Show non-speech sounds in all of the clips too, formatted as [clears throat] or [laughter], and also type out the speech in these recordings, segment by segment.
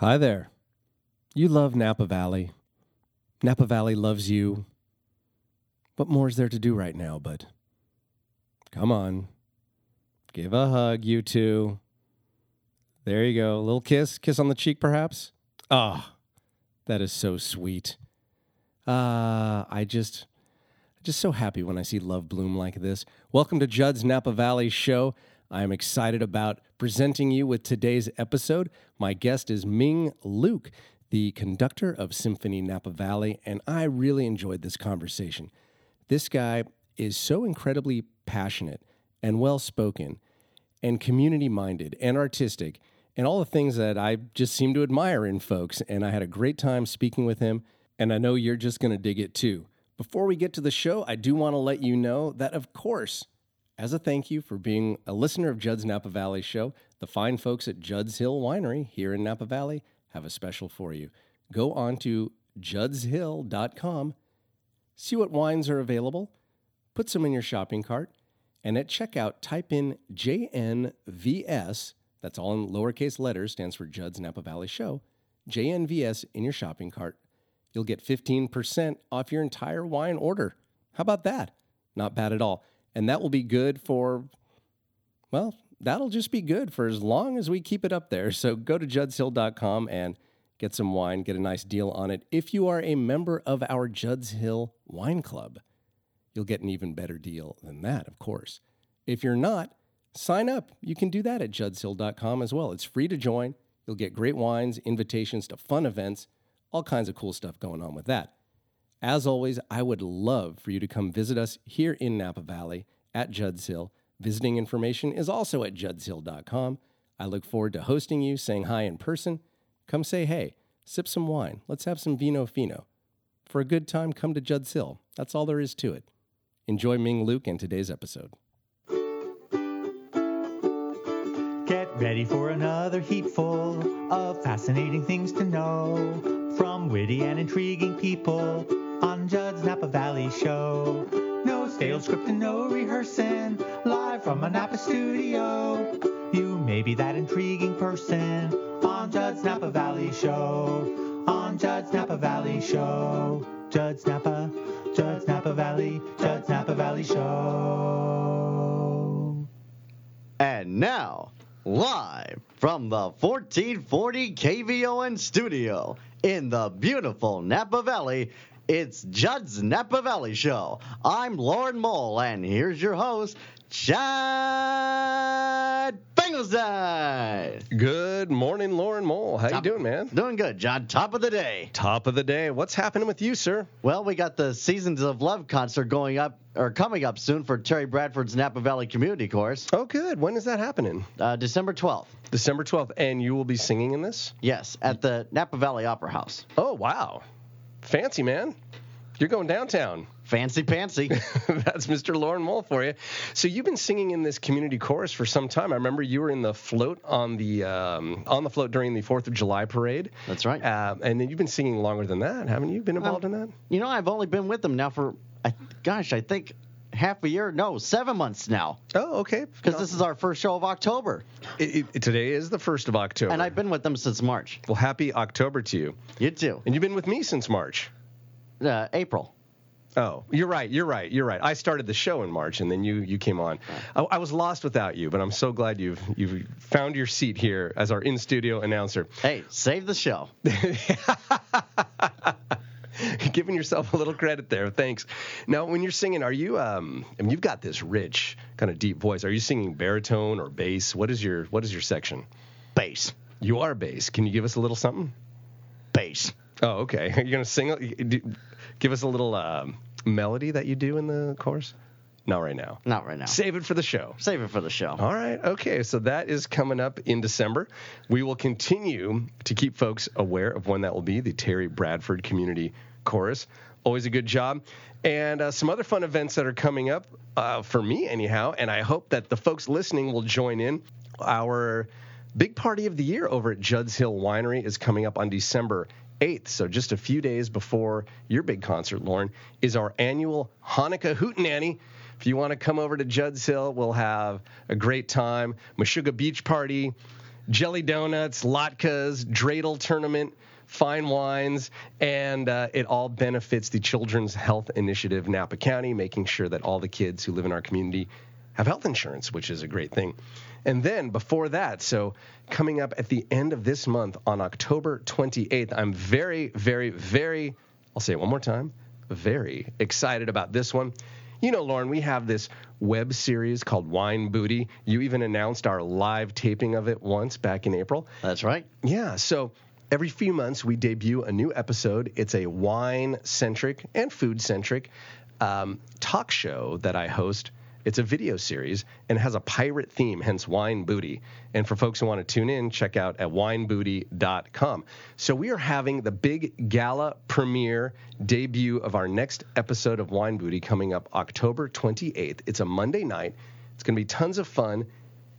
Hi there. You love Napa Valley. Napa Valley loves you. What more is there to do right now, but come on. Give a hug, you two. There you go. A little kiss. Kiss on the cheek, perhaps. Ah, that is so sweet. Ah, I just, just so happy when I see love bloom like this. Welcome to Judd's Napa Valley Show. I am excited about presenting you with today's episode. My guest is Ming Luke, the conductor of Symphony Napa Valley, and I really enjoyed this conversation. This guy is so incredibly passionate and well spoken and community minded and artistic and all the things that I just seem to admire in folks. And I had a great time speaking with him, and I know you're just going to dig it too. Before we get to the show, I do want to let you know that, of course, as a thank you for being a listener of Judd's Napa Valley show, the fine folks at Judd's Hill Winery here in Napa Valley have a special for you. Go on to juddshill.com, see what wines are available, put some in your shopping cart, and at checkout, type in JNVS, that's all in lowercase letters, stands for Judd's Napa Valley Show, JNVS in your shopping cart. You'll get 15% off your entire wine order. How about that? Not bad at all and that will be good for well that'll just be good for as long as we keep it up there. So go to juddshill.com and get some wine get a nice deal on it. If you are a member of our judds hill wine club you'll get an even better deal than that of course. If you're not sign up. You can do that at juddshill.com as well. It's free to join. You'll get great wines invitations to fun events all kinds of cool stuff going on with that as always, I would love for you to come visit us here in Napa Valley at Judd's Hill. Visiting information is also at juddshill.com. I look forward to hosting you, saying hi in person. Come say hey, sip some wine, let's have some vino fino. For a good time, come to Judd's Hill. That's all there is to it. Enjoy Ming Luke and today's episode. Get ready for another heapful of fascinating things to know from witty and intriguing people on Judd's Napa Valley Show. No stale script and no rehearsing, live from a Napa studio. You may be that intriguing person on Judd's Napa Valley Show. On Judd's Napa Valley Show. Judd's Napa, Judd's Napa Valley, Judd's Napa Valley Show. And now, live from the 1440 KVON studio in the beautiful Napa Valley, it's Judd's Napa Valley Show. I'm Lauren Mole, and here's your host, Judd Finkelstein. Good morning, Lauren Mole. How Top- you doing, man? Doing good, John. Top of the day. Top of the day. What's happening with you, sir? Well, we got the Seasons of Love concert going up or coming up soon for Terry Bradford's Napa Valley Community Chorus, Oh, good. When is that happening? uh, December 12th. December 12th. And you will be singing in this? Yes, at the Napa Valley Opera House. Oh, wow. Fancy, man. You're going downtown. Fancy pantsy. [laughs] That's Mr. Lauren Mole for you. So you've been singing in this community chorus for some time. I remember you were in the float on the um, on the float during the Fourth of July parade. That's right. Uh, and then you've been singing longer than that, haven't you? Been involved in that? You know, I've only been with them now for, I, gosh, I think half a year. No, seven months now. Oh, okay. Because this is our first show of October, It- it- today is the first of October. and I've been with them since March. well, happy October to you. You too. And you've been with me since March. Uh, April. Oh, you're right. You're right. You're right. I started the show in March, and then you you came on. I, I was lost without you, but I'm so glad you've you've found your seat here as our in studio announcer. Hey, save the show. [laughs] [laughs] Giving yourself a little credit there. Thanks. Now, when you're singing, are you um? I mean, you've got this rich kind of deep voice. Are you singing baritone or bass? What is your what is your section? Bass. You are bass. Can you give us a little something? Bass. Oh, okay. [laughs] Are You're gonna sing. Give us a little um, melody that you do in the chorus. Not right now. Not right now. Save it for the show. Save it for the show. All right. Okay. So that is coming up in December. We will continue to keep folks aware of when that will be the Terry Bradford Community Chorus. Always a good job. And uh, some other fun events that are coming up uh, for me, anyhow. And I hope that the folks listening will join in. Our big party of the year over at Judd's Hill Winery is coming up on December 8th, so just a few days before your big concert, Lauren, is our annual Hanukkah Hootenanny. If you want to come over to Judd's Hill, we'll have a great time. Meshuggah Beach Party, jelly donuts, latkes, dreidel tournament, fine wines, and uh, it all benefits the Children's Health Initiative Napa County, making sure that all the kids who live in our community have health insurance, which is a great thing. And then before that, so coming up at the end of this month on October 28th, I'm very, very, very, I'll say it one more time, very excited about this one. You know, Lauren, we have this web series called Wine Booty. You even announced our live taping of it once back in April. That's right. Yeah, so every few months we debut a new episode. It's a wine centric and food centric um, talk show that I host. It's a video series and has a pirate theme, hence Wine Booty. And for folks who want to tune in, check out at winebooty.com. So we are having the big gala premiere debut of our next episode of Wine Booty coming up October 28th. It's a Monday night. It's going to be tons of fun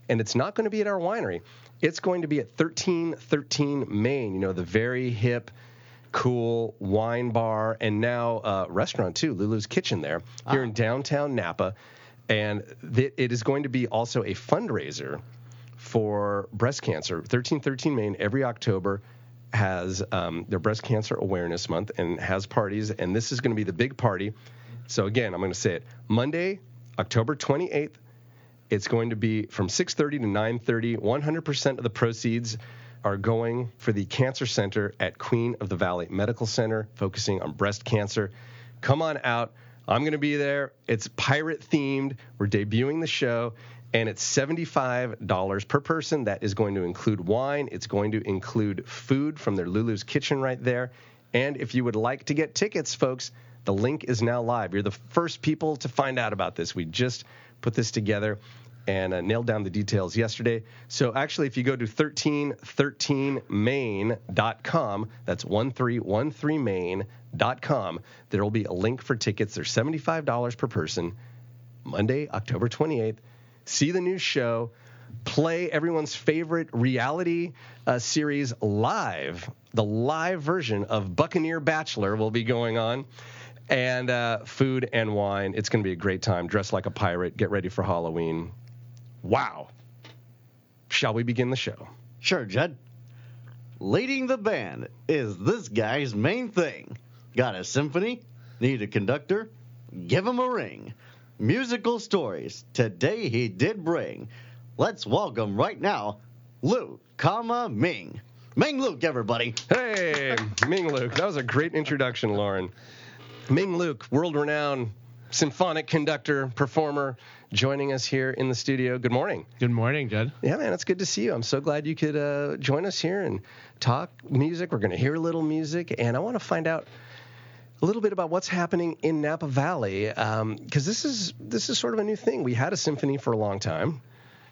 and it's not going to be at our winery. It's going to be at 1313 Main, you know, the very hip, cool wine bar and now uh, restaurant too, Lulu's Kitchen there here in downtown Napa. And th- it is going to be also a fundraiser for breast cancer. 1313 Main every October has um, their breast cancer awareness month and has parties. And this is going to be the big party. So again, I'm going to say it Monday, October 28th. It's going to be from 6:30 to 9:30. 100% of the proceeds are going for the Cancer Center at Queen of the Valley Medical Center, focusing on breast cancer. Come on out. I'm going to be there. It's pirate themed. We're debuting the show, and it's $75 per person. That is going to include wine. It's going to include food from their Lulu's Kitchen right there. And if you would like to get tickets, folks, the link is now live. You're the first people to find out about this. We just put this together and uh, nailed down the details yesterday. So actually, if you go to 1313main.com, that's 1313main.com, there will be a link for tickets. They're $75 per person. Monday, October 28th. See the new show. Play everyone's favorite reality uh, series live. The live version of Buccaneer Bachelor will be going on and uh, food and wine. It's going to be a great time. Dress like a pirate. Get ready for Halloween. Wow. Shall we begin the show? Sure, Judd. Leading the band is this guy's main thing. Got a symphony? Need a conductor? Give him a ring. Musical stories. Today he did bring. Let's welcome right now Luke, comma Ming. Ming Luke, everybody. Hey, Ming Luke. That was a great introduction, Lauren. Ming Luke, world renowned symphonic conductor, performer, joining us here in the studio. Good morning. Good morning, Judd. Yeah, man, it's good to see you. I'm so glad you could uh, join us here and talk music. We're going to hear a little music, and I want to find out a little bit about what's happening in Napa Valley because um, this is this is sort of a new thing. We had a symphony for a long time.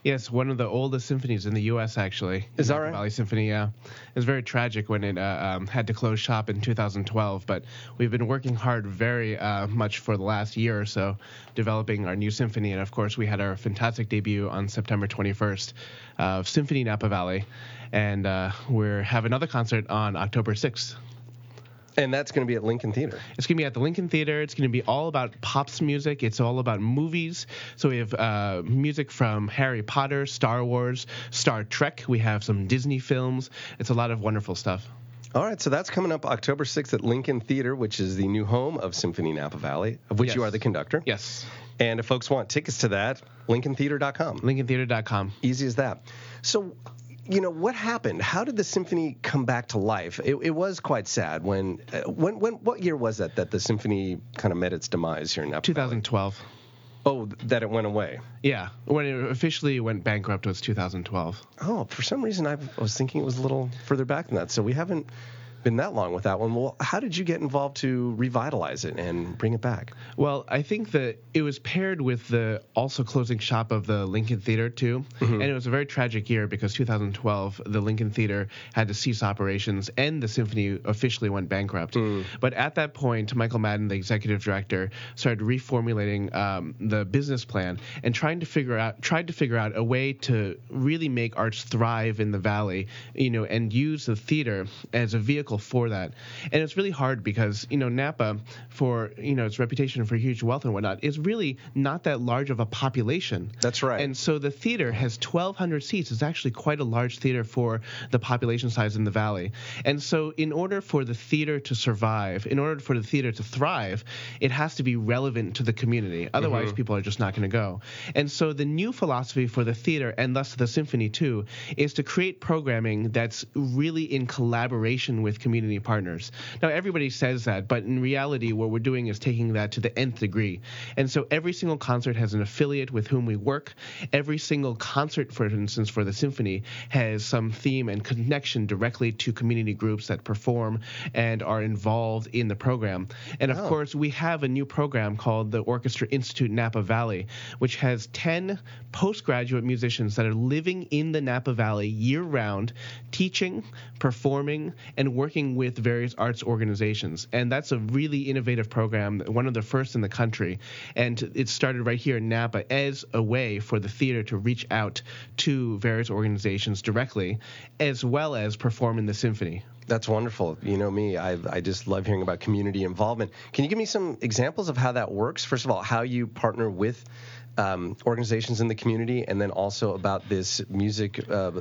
Yes, one of the oldest symphonies in the U.S. Actually, is that right? Valley Symphony. Yeah, it was very tragic when it uh, um, had to close shop in 2012. But we've been working hard, very uh, much for the last year or so, developing our new symphony. And of course, we had our fantastic debut on September 21st of Symphony Napa Valley, and uh, we're have another concert on October 6th. And that's going to be at Lincoln Theater. It's going to be at the Lincoln Theater. It's going to be all about pops music. It's all about movies. So we have uh, music from Harry Potter, Star Wars, Star Trek. We have some Disney films. It's a lot of wonderful stuff. All right, so that's coming up October 6th at Lincoln Theater, which is the new home of Symphony Napa Valley, of which you are the conductor. Yes. And if folks want tickets to that, lincolntheater.com. LincolnTheater.com. Easy as that. So, you know, what happened? How did the symphony come back to life? It, it was quite sad when, uh, when, when, what year was that that the symphony kind of met its demise here in Napa? Valley? 2012. Oh, that it went away. Yeah. When it officially went bankrupt was 2012. Oh, for some reason I was thinking it was a little further back than that. So we haven't been that long with that one. Well, how did you get involved to revitalize it and bring it back? Well, I think that it was paired with the also closing shop of the Lincoln Theater too, and it was a very tragic year because 2012 the Lincoln Theater had to cease operations and the symphony officially went bankrupt. But at that point, Michael Madden, the executive director, started reformulating um, the business plan and trying to figure out tried to figure out a way to really make arts thrive in the valley, you know, and use the theater as a vehicle vehicle for that. And it's really hard because you know Napa, for you know its reputation for huge wealth and whatnot, is really not that large of a population. That's right. And so the theater has 1,200 seats. It's actually quite a large theater for the population size in the valley. And so in order for the theater to survive, in order for the theater to thrive, it has to be relevant to the community. Otherwise, Mm-hmm. people are just not going to go. And so the new philosophy for the theater and thus the symphony too is to create programming that's really in collaboration with community partners. Now everybody says that, but in reality what we're doing is taking that to the nth degree. And so every single concert has an affiliate with whom we work. Every single concert for instance for the symphony has some theme and connection directly to community groups that perform and are involved in the program. And of Oh. course we have a new program called the Orchestra Institute Napa Valley, which has 10 postgraduate musicians that are living in the Napa Valley year round, teaching, performing, and working with various arts organizations. And that's a really innovative program, one of the first in the country. And it started right here in Napa as a way for the theater to reach out to various organizations directly, as well as perform in the symphony. That's wonderful. You know me, I, I just love hearing about community involvement. Can you give me some examples of how that works? First of all, how you partner with um, organizations in the community, and then also about this music uh,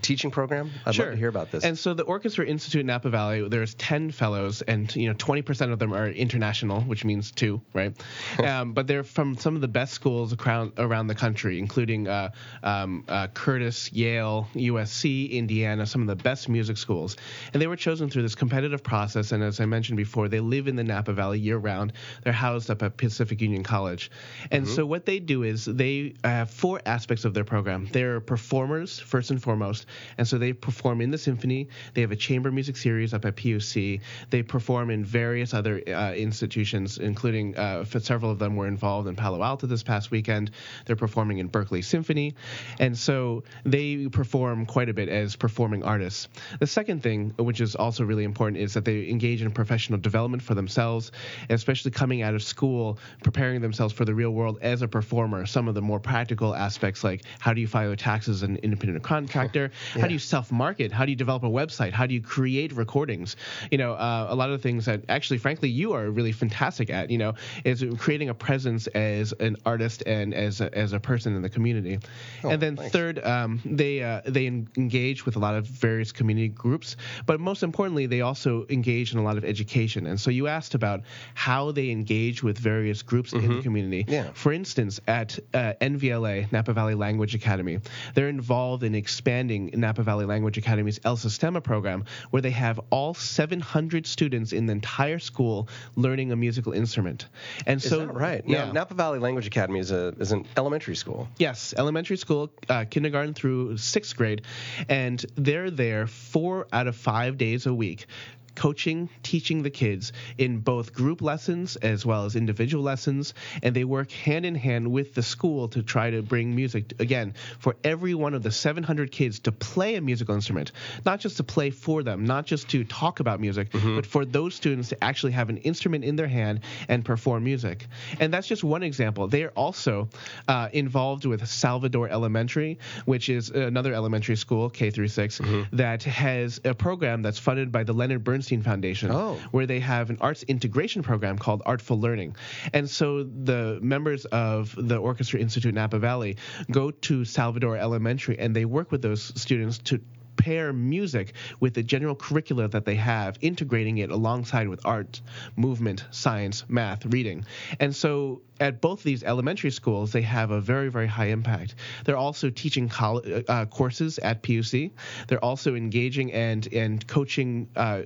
teaching program. I'd love to hear about this. And so the Orchestra Institute in Napa Valley, there's 10 fellows, and you know 20% of them are international, which means two, right? [laughs] um, but they're from some of the best schools around around the country, including uh, um, uh, Curtis, Yale, USC, Indiana, some of the best music schools. And they were chosen through this competitive process. And as I mentioned before, they live in the Napa Valley year round. They're housed up at Pacific Union College. And so what they do is they have four aspects of their program. They're performers first and foremost, and so they perform in the symphony. They have a chamber music series up at PUC. They perform in various other uh, institutions, including uh, several of them were involved in Palo Alto this past weekend. They're performing in Berkeley Symphony, and so they perform quite a bit as performing artists. The second thing, which is also really important, is that they engage in professional development for themselves, especially coming out of school, preparing themselves for the real world as a performer. Some of the more practical aspects, like how do you file your taxes as an independent contractor? How do you self market? How do you develop a website? How do you create recordings? You know, uh, a lot of the things that actually, frankly, you are really fantastic at, you know, is creating a presence as an artist and as a, as a person in the community. and then thanks. third, um, they uh, they engage with a lot of various community groups, but most importantly, they also engage in a lot of education. And so you asked about how they engage with various groups in the community. Yeah. For instance, at uh, NVLA, Napa Valley Language Academy, they're involved in expanding Napa Valley Language Academy's El Sistema program, where they have all 700 students in the entire school learning a musical instrument. And is so, that right? Yeah. Now, Napa Valley Language Academy is a is an elementary school. Yes, elementary school, uh, kindergarten through sixth grade, and they're there four out of five days a week. Coaching, teaching the kids in both group lessons as well as individual lessons, and they work hand in hand with the school to try to bring music again for every one of the 700 kids to play a musical instrument, not just to play for them, not just to talk about music, but for those students to actually have an instrument in their hand and perform music. And that's just one example. They are also uh, involved with Salvador Elementary, which is another elementary school, K through 6, that has a program that's funded by the Leonard Bernstein Foundation, Oh. where they have an arts integration program called Artful Learning. And so the members of the Orchestra Institute Napa Valley go to Salvador Elementary and they work with those students to pair music with the general curricula that they have, integrating it alongside with art, movement, science, math, reading. And so at both these elementary schools, they have a very, very high impact. They're also teaching col- uh, courses at PUC. They're also engaging and and coaching uh,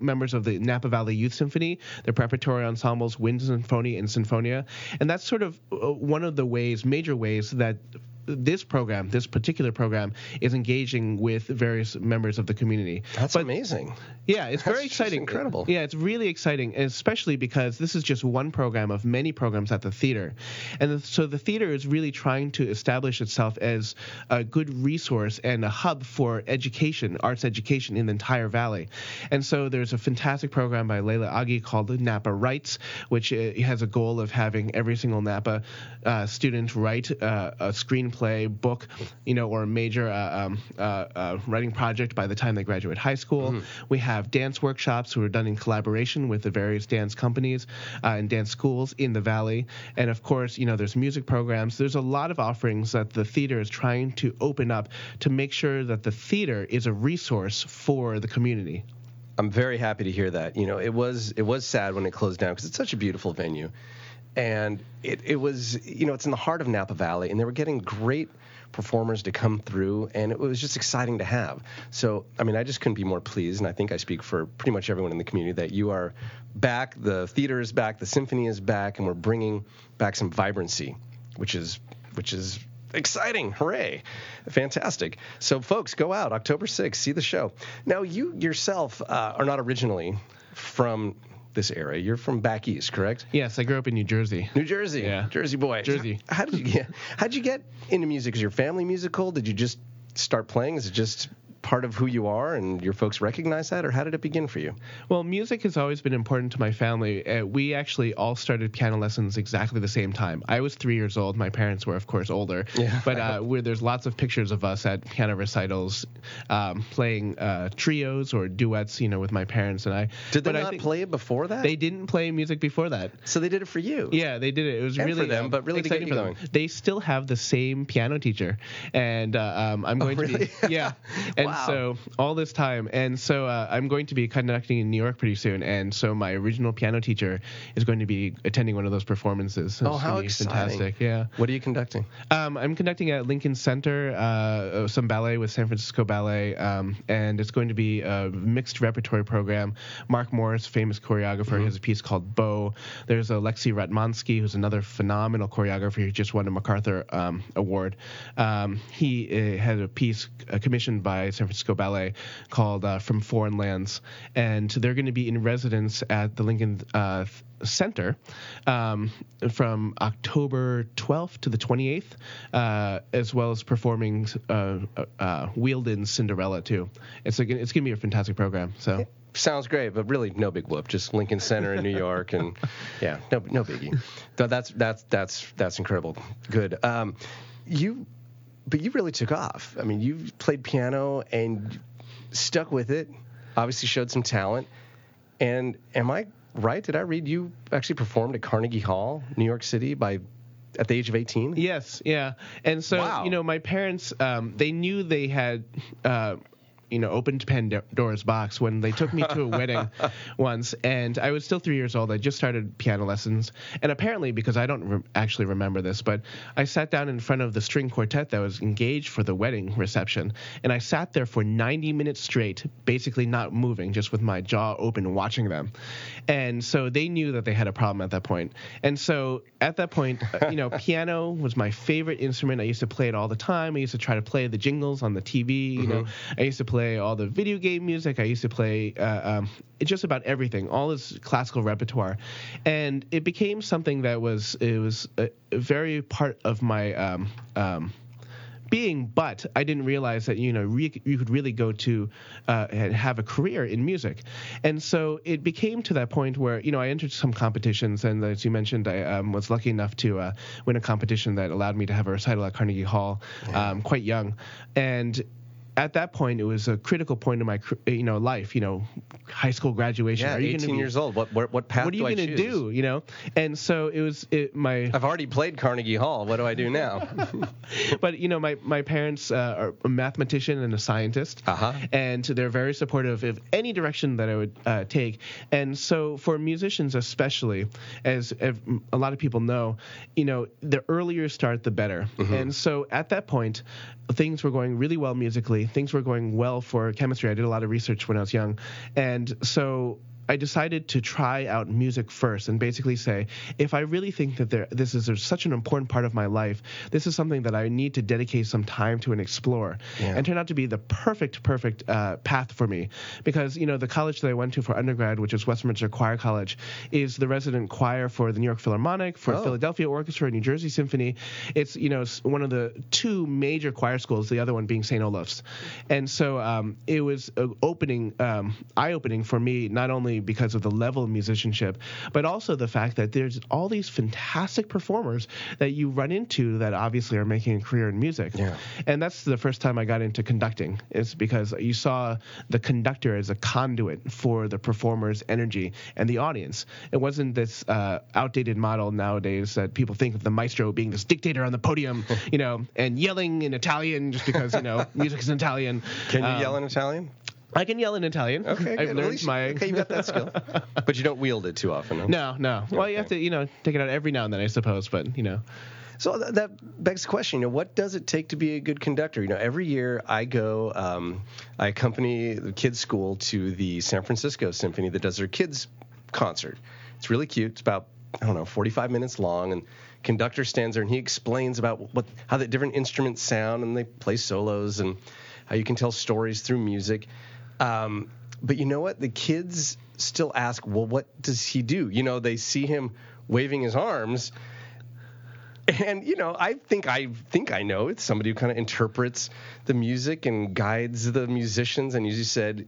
members of the Napa Valley Youth Symphony, their preparatory ensembles, Wind Symphony and Sinfonia. And that's sort of uh, one of the ways, major ways that this program, this particular program, is engaging with various members of the community. That's But- amazing. yeah, it's [laughs] very That's just exciting. incredible. Yeah, it's really exciting, especially because this is just one program of many programs at the theater. And so the theater is really trying to establish itself as a good resource and a hub for education, arts education in the entire valley. And so there's a fantastic program by Leila Agi called Napa Writes, which uh, has a goal of having every single Napa uh, student write uh, a screenplay screenplay, book, you know, or a major uh, um, uh, uh, writing project by the time they graduate high school. We have dance workshops who are done in collaboration with the various dance companies uh, and dance schools in the valley. And of course, you know, there's music programs. There's a lot of offerings that the theater is trying to open up to make sure that the theater is a resource for the community. I'm very happy to hear that. You know, it was it was sad when it closed down because it's such a beautiful venue, and it it was you know it's in the heart of Napa Valley, and they were getting great performers to come through, and it was just exciting to have. So, I mean, I just couldn't be more pleased, and I think I speak for pretty much everyone in the community that you are back. The theater is back, the symphony is back, and we're bringing back some vibrancy, which is which is exciting hooray fantastic so folks go out october 6th see the show now you yourself uh, are not originally from this area you're from back east correct Yes, I grew up in New Jersey. New Jersey, Yeah. Jersey boy. Jersey. How did you get? How did you get into music? Is your family musical? Did you just start playing? Is it just part of who you are, and your folks recognize that, or how did it begin for you? Well, music has always been important to my family. Uh, we actually all started piano lessons exactly the same time. I was three years old. My parents were, of course, older. [laughs] Yeah. But uh, where there's lots of pictures of us at piano recitals, um, playing uh, trios or duets, you know, with my parents and I. Did they but not play it before that? They didn't play music before that. so they did it for you. Yeah, they did it. It was And really for them, but really exciting for them. going. They still have the same piano teacher, and uh, um, I'm going Oh, really? to be [laughs] yeah. [laughs] And Wow. so all this time, and so uh, I'm going to be conducting in New York pretty soon, and so my original piano teacher is going to be attending one of those performances. So Oh, how exciting! Fantastic, yeah. What are you conducting? Um, I'm conducting at Lincoln Center uh, some ballet with San Francisco Ballet, um, and it's going to be a mixed repertory program. Mark Morris, famous choreographer, has a piece called Beaux. There's Alexei Ratmansky, who's another phenomenal choreographer who just won a MacArthur um, Award. Um, he uh, had a piece uh, commissioned by San Francisco Ballet called uh, From Foreign Lands, and they're going to be in residence at the Lincoln uh, Center um, from October 12th to the 28th, uh, as well as performing uh, uh, Wheeldon's Cinderella too. It's it's going to be a fantastic program. So. Sounds great, but really no big whoop. Just Lincoln Center in New York, and [laughs] yeah, no no biggie. Th- That's that's that's that's incredible. Good. Um, you, but you really took off. I mean, you played piano and stuck with it. Obviously, showed some talent. And am I right? Did I read you actually performed at Carnegie Hall, New York City, by at the age of 18? Yes, yeah. And so, Wow. you know, my parents, um, they knew they had, uh, you know, opened Pandora's box when they took me to a wedding [laughs] once, and I was still three years old. I just started piano lessons, and apparently, because I don't re- actually remember this, but I sat down in front of the string quartet that was engaged for the wedding reception, and I sat there for 90 minutes straight, basically not moving, just with my jaw open, watching them. And so they knew that they had a problem at that point. And so at that point, uh, you know, [laughs] piano was my favorite instrument. I used to play it all the time. I used to try to play the jingles on the TV. You know, I used to play all the video game music. I used to play uh, um, just about everything, all this classical repertoire, and it became something that was it was a, a very part of my. Um, um, being, but I didn't realize that you know re- you could really go to uh, and have a career in music, and so it became to that point where you know I entered some competitions, and as you mentioned, I um, was lucky enough to uh, win a competition that allowed me to have a recital at Carnegie Hall, um, quite young, and at that point it was a critical point in my you know life, you know, high school graduation. Yeah, Are you gonna 18 be- years old. What what, what path What are you gonna do? You know, and so it was it, my I've already played Carnegie Hall. What do I do now? [laughs] but you know, my my parents uh, are a mathematician and a scientist, Uh-huh. and they're very supportive of any direction that I would uh, take. And so, for musicians especially, as, as a lot of people know, you know, the earlier you start, the better. And so, at that point, things were going really well musically. Things were going well for chemistry. I did a lot of research when I was young, and so. I decided to try out music first and basically say, if I really think that there, this is such an important part of my life, this is something that I need to dedicate some time to and explore. Yeah. And turned out to be the perfect, perfect uh, path for me. Because, you know, the college that I went to for undergrad, which is Westminster Choir College, is the resident choir for the New York Philharmonic, for Oh. Philadelphia Orchestra, New Jersey Symphony. It's, you know, one of the two major choir schools, the other one being St. Olaf's. And so um, it was opening, um, eye opening for me, not only only because of the level of musicianship, but also the fact that there's all these fantastic performers that you run into that obviously are making a career in music. Yeah. And that's the first time I got into conducting, is because you saw the conductor as a conduit for the performer's energy and the audience. It wasn't this uh, outdated model nowadays that people think of the maestro being this dictator on the podium, [laughs] you know, and yelling in Italian just because, you know, [laughs] music is Italian. Can you Um, yell in Italian? I can yell in Italian. Okay, I've good. At learned least- my. okay, you got that skill, [laughs] but you don't wield it too often. huh? No, no. Well, you have to, you know, take it out every now and then, I suppose. But you know, So th- that begs the question, you know, what does it take to be a good conductor? You know, every year I go, um, I accompany the kids' school to the San Francisco Symphony that does their kids' concert. It's really cute. It's about I don't know, 45 minutes long, and conductor stands there and he explains about what how the different instruments sound, and they play solos and how you can tell stories through music. Um, but you know what? The kids still ask, well, what does he do? You know, they see him waving his arms. And you know i think i think i know. It's somebody who kind of interprets the music and guides the musicians and as you said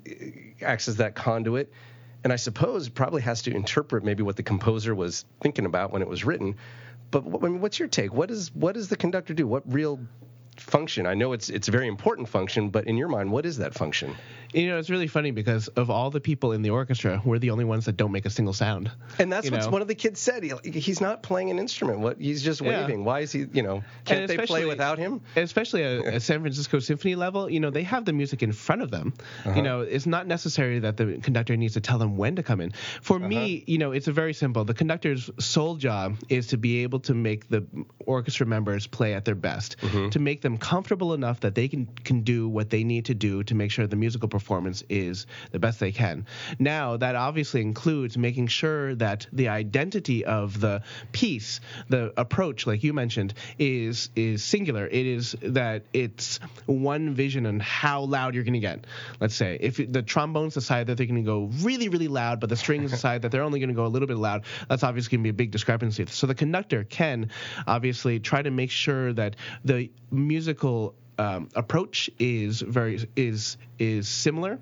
acts as that conduit. And i suppose probably has to interpret maybe what the composer was thinking about when it was written. But I mean, what's your take? What is what does the conductor do? What real function i know it's it's a very important function but in your mind what is that function you know, it's really funny because of all the people in the orchestra, we're the only ones that don't make a single sound. and that's what one of the kids said he, he's not playing an instrument what he's just Yeah. waving why is he you know can't they play without him Especially at a San Francisco Symphony level, you know, they have the music in front of them. Uh-huh. You know, it's not necessary that the conductor needs to tell them when to come in. For Uh-huh. me, you know, it's a very simple. The conductor's sole job is to be able to make the orchestra members play at their best, Mm-hmm. to make them comfortable enough that they can can do what they need to do to make sure the musical performance is the best they can. Now, that obviously includes making sure that the identity of the piece, the approach, like you mentioned, is is singular. It is that it's one vision on how loud you're going to get. Let's say if the trombones decide that they're going to go really, really loud, but the strings [laughs] decide that they're only going to go a little bit loud, that's obviously going to be a big discrepancy. So the conductor can obviously try to make sure that the musical um, approach is very is is similar,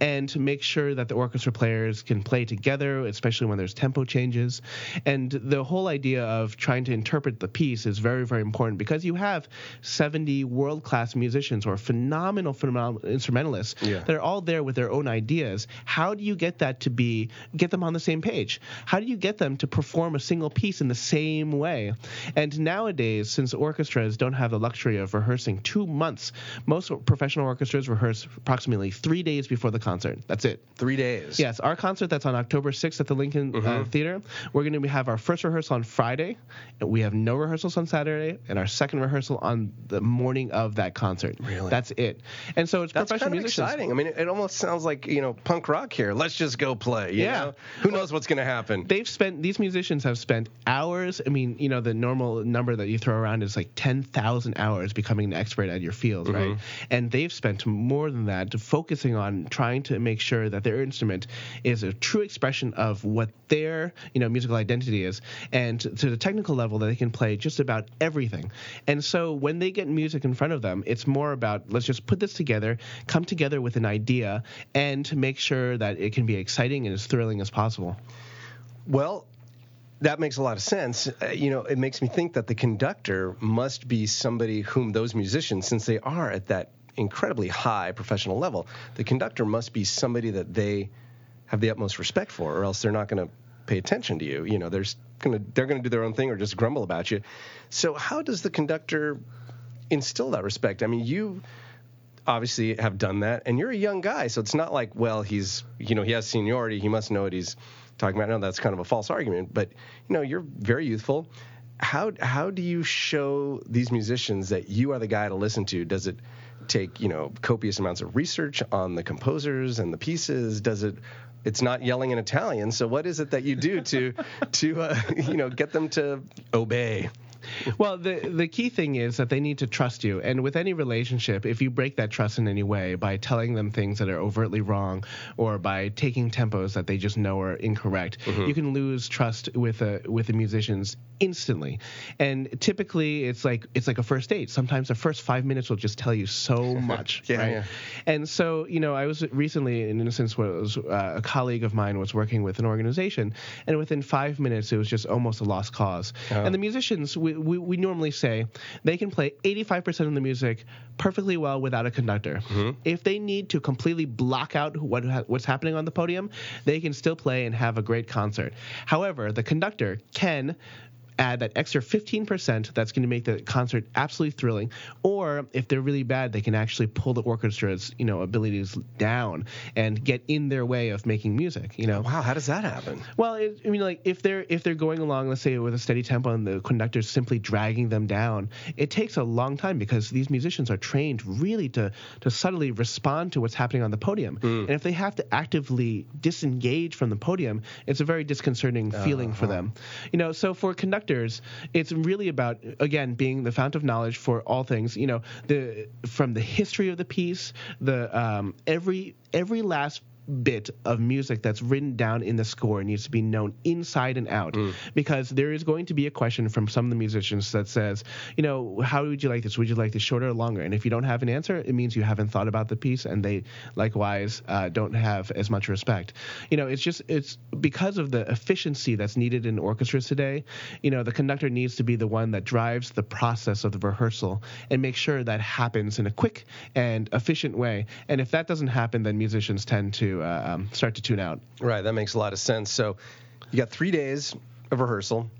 and to make sure that the orchestra players can play together, especially when there's tempo changes. And the whole idea of trying to interpret the piece is very very important because you have 70 world class musicians or phenomenal phenomenal instrumentalists Yeah. that are all there with their own ideas. How do you get that to be get them on the same page? How do you get them to perform a single piece in the same way? And nowadays, since orchestras don't have the luxury of rehearsing two months, most professional orchestras rehearse approximately three days before the concert. That's it. three days Yes, our concert that's on October 6th at the Lincoln uh, Theater, we're going to have our first rehearsal on Friday, and we have no rehearsals on Saturday, and our second rehearsal on the morning of that concert. Really? That's it. And so it's That's professional kind of musicians. exciting. I mean, it almost sounds like you know punk rock here. Let's just go play. you Yeah. know? Who knows what's going to happen? they've spent these musicians have spent hours i mean you know the normal number that you throw around is like 10,000 hours becoming an expert at your field right? Mm-hmm. And they've spent more than that focusing on trying to make sure that their instrument is a true expression of what their you know musical identity is and to the technical level that they can play just about everything. And so when they get music in front of them it's more about let's just put this together come together with an idea and to make sure that it can be exciting and as thrilling as possible. Well, that makes a lot of sense. Uh, you know, it makes me think that the conductor must be somebody whom those musicians, since they are at that incredibly high professional level, the conductor must be somebody that they have the utmost respect for, or else they're not going to pay attention to you. You know, they're going to they're to do their own thing or just grumble about you. So, how does the conductor instill that respect? I mean, you obviously have done that and you're a young guy so it's not like well he's you know he has seniority he must know what he's talking about no that's kind of a false argument but you know you're very youthful. How how do you show these musicians that you are the guy to listen to? Does it take you know copious amounts of research on the composers and the pieces? Does it it's not yelling in Italian so what is it that you do to to uh, [laughs] you know get them to obey Well, the the key thing is that they need to trust you, and with any relationship, if you break that trust in any way by telling them things that are overtly wrong or by taking tempos that they just know are incorrect, you can lose trust with a with the musicians instantly. And typically, it's like it's like a first date. Sometimes the first five minutes will just tell you so [laughs] much, Yeah, right? yeah. And so, you know, I was recently, in instance, was uh, a colleague of mine was working with an organization, and within five minutes, it was just almost a lost cause. And the musicians, we, we, we normally say they can play 85% of the music perfectly well without a conductor. Mm-hmm. If they need to completely block out what ha- what's happening on the podium, they can still play and have a great concert. However, the conductor can add that extra 15% that's going to make the concert absolutely thrilling or if they're really bad they can actually pull the orchestra's you know abilities down and get in their way of making music you know Wow, how does that happen? well, it, I mean, like if they're if they're going along, let's say with a steady tempo, and the conductor's simply dragging them down, it takes a long time because these musicians are trained really to to subtly respond to what's happening on the podium. Hmm. And if they have to actively disengage from the podium, it's a very disconcerting uh-huh. feeling for them. You know, so for conductors, it's really about again being the fount of knowledge for all things. You know, the from the history of the piece, the um, every every last bit of music that's written down in the score needs to be known inside and out because there is going to be a question from some of the musicians that says, you know, how would you like this? Would you like this shorter or longer? And if you don't have an answer, it means you haven't thought about the piece, and they likewise uh, don't have as much respect. You know, it's just it's because of the efficiency that's needed in orchestras today. You know, the conductor needs to be the one that drives the process of the rehearsal and make sure that happens in a quick and efficient way. And if that doesn't happen, then musicians tend to uh, um, start to tune out. Right, that makes a lot of sense. So you got three days of rehearsal.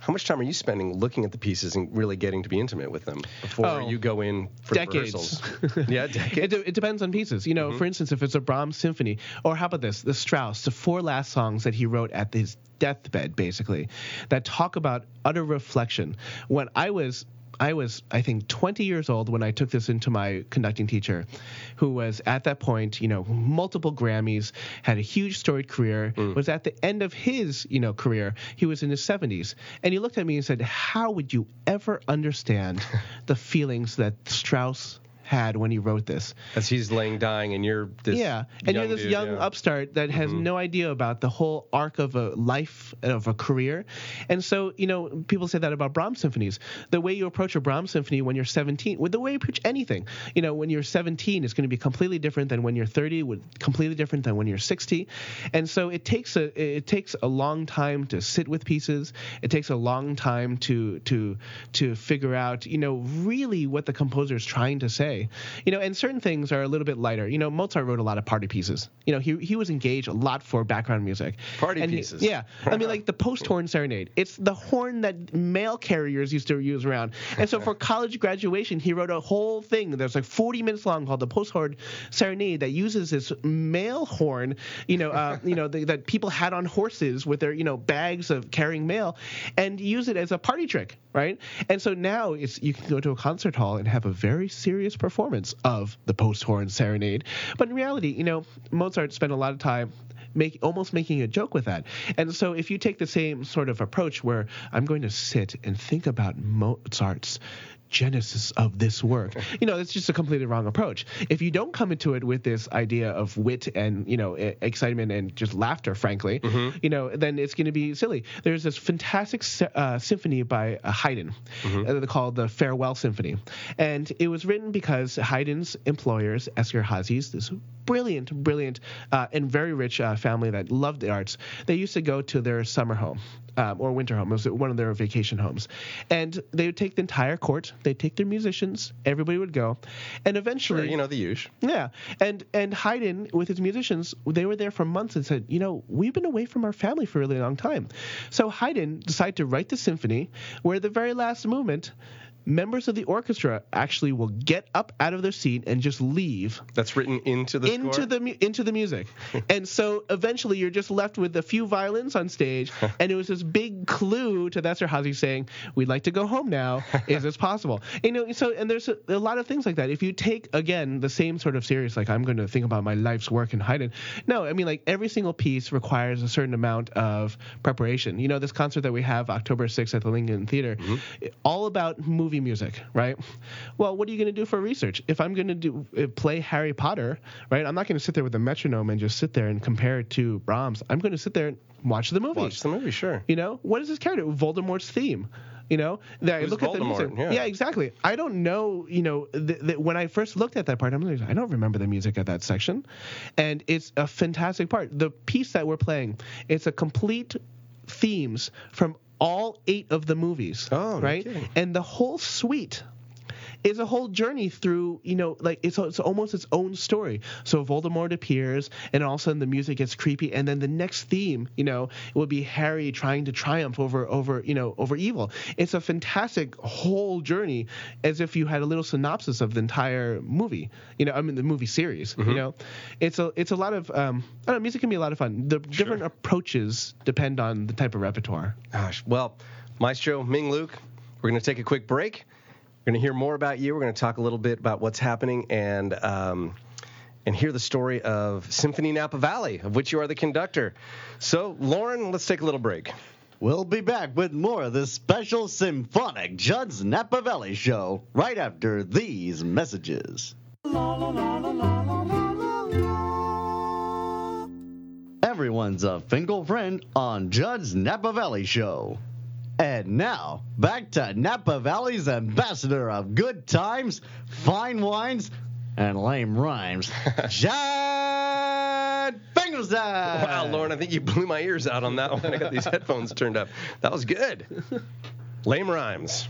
How much time are you spending looking at the pieces and really getting to be intimate with them before Oh, you go in for the decades. rehearsals? [laughs] yeah, decades. It, de- it depends on pieces. You know, Mm-hmm. for instance, if it's a Brahms symphony, or how about this, the Strauss, the four last songs that he wrote at his deathbed, basically, that talk about utter reflection. When I was I was, I think, 20 years old when I took this into my conducting teacher, who was at that point, you know, multiple Grammys, had a huge storied career, Mm. was at the end of his, you know, career. He was in his 70s, and he looked at me and said, "How would you ever understand the feelings that Strauss had when he wrote this?" As he's laying dying, and you're this yeah, and you're young this dude, young yeah. Mm-hmm. upstart that has no idea about the whole arc of a life of a career, and so you know people say that about Brahms symphonies. The way you approach a Brahms symphony when you're 17, with the way you approach anything, you know, when you're 17 it's going to be completely different than when you're 30, with completely different than when you're 60, and so it takes a it takes a long time to sit with pieces. It takes a long time to to to figure out, you know, really what the composer is trying to say. You know, and certain things are a little bit lighter. You know, Mozart wrote a lot of party pieces. You know, he he was engaged a lot for background music. Party And he- pieces. yeah. I mean, like the post horn serenade. It's the horn that mail carriers used to use around. And so for [laughs] college graduation, he wrote a whole thing that's like 40 minutes long called the post horn serenade that uses this mail horn. You know, uh, you know the, [laughs] that people had on horses with their you know bags of carrying mail, and use it as a party trick, right? And so now it's you can go to a concert hall and have a very serious performance of the post horn serenade. But in reality, you know, Mozart spent a lot of time make almost making a joke with that. And so if you take the same sort of approach where I'm going to sit and think about Mozart's genesis of this work. [laughs] You know, it's just a completely wrong approach. If you don't come into it with this idea of wit and, you know, excitement and just laughter, frankly, you know, then it's going to be silly. There's this fantastic uh, symphony by uh, Haydn uh, called the Farewell Symphony. And it was written because Haydn's employers, Esterhazy's, this brilliant, brilliant, uh, and very rich uh, family that loved the arts, they used to go to their summer home um, or winter home. It was one of their vacation homes. And they would take the entire court, they'd take their musicians, everybody would go. And eventually, Sure, you know the usual. yeah, and and Haydn with his musicians, they were there for months and said, you know, we've been away from our family for a really long time. So Haydn decided to write the symphony, where the very last movement, members of the orchestra actually will get up out of their seat and just leave That's written into the into score? the into the music, [laughs] and so eventually you're just left with a few violins on stage, [laughs] and it was this big clue to Esterhazy saying, "We'd like to go home now. [laughs] Is this possible?" You know, so and there's a, a lot of things like that. If you take again the same sort of serious, like I'm going to think about my life's work in Haydn. No, I mean like every single piece requires a certain amount of preparation. You know, this concert that we have October 6th at the Lincoln Theater, mm-hmm. all about movie music, right? Well, what are you going to do for research? If I'm going to do play Harry Potter, right? I'm not going to sit there with a metronome and just sit there and compare it to Brahms. I'm going to sit there and watch the movie. Watch the movie, sure. You know, what is this character? Voldemort's theme. You know, that I look at the Voldemort? music. Yeah. exactly. I don't know. You know, th- th- when I first looked at that part, I'm like, I don't remember the music at that section, and it's a fantastic part. The piece that we're playing, it's a complete themes from all eight of the movies. Oh, right, and the whole suite is a whole journey through, you know, like it's, it's almost its own story. So Voldemort appears, and all of a sudden the music gets creepy, and then the next theme, you know, will be Harry trying to triumph over, over, you know, over evil. It's a fantastic whole journey, as if you had a little synopsis of the entire movie. You know, I mean the movie series. You know, it's a it's a lot of um, I don't know, music can be a lot of fun. The different approaches depend on the type of repertoire. Gosh, well, Maestro Ming Luke, we're going to take a quick break. We're going to hear more about you. We're going to talk a little bit about what's happening and um, and hear the story of Symphony Napa Valley, of which you are the conductor. So, Lauren, let's take a little break. We'll be back with more of this special symphonic Judd's Napa Valley show right after these messages. Everyone's a Finkel friend on Judd's Napa Valley show. And now, back to Napa Valley's ambassador of good times, fine wines, and lame rhymes, [laughs] Judd Finkelstein. Wow, Lauren, I think you blew my ears out on that one. I got these headphones turned up. That was good. Lame rhymes,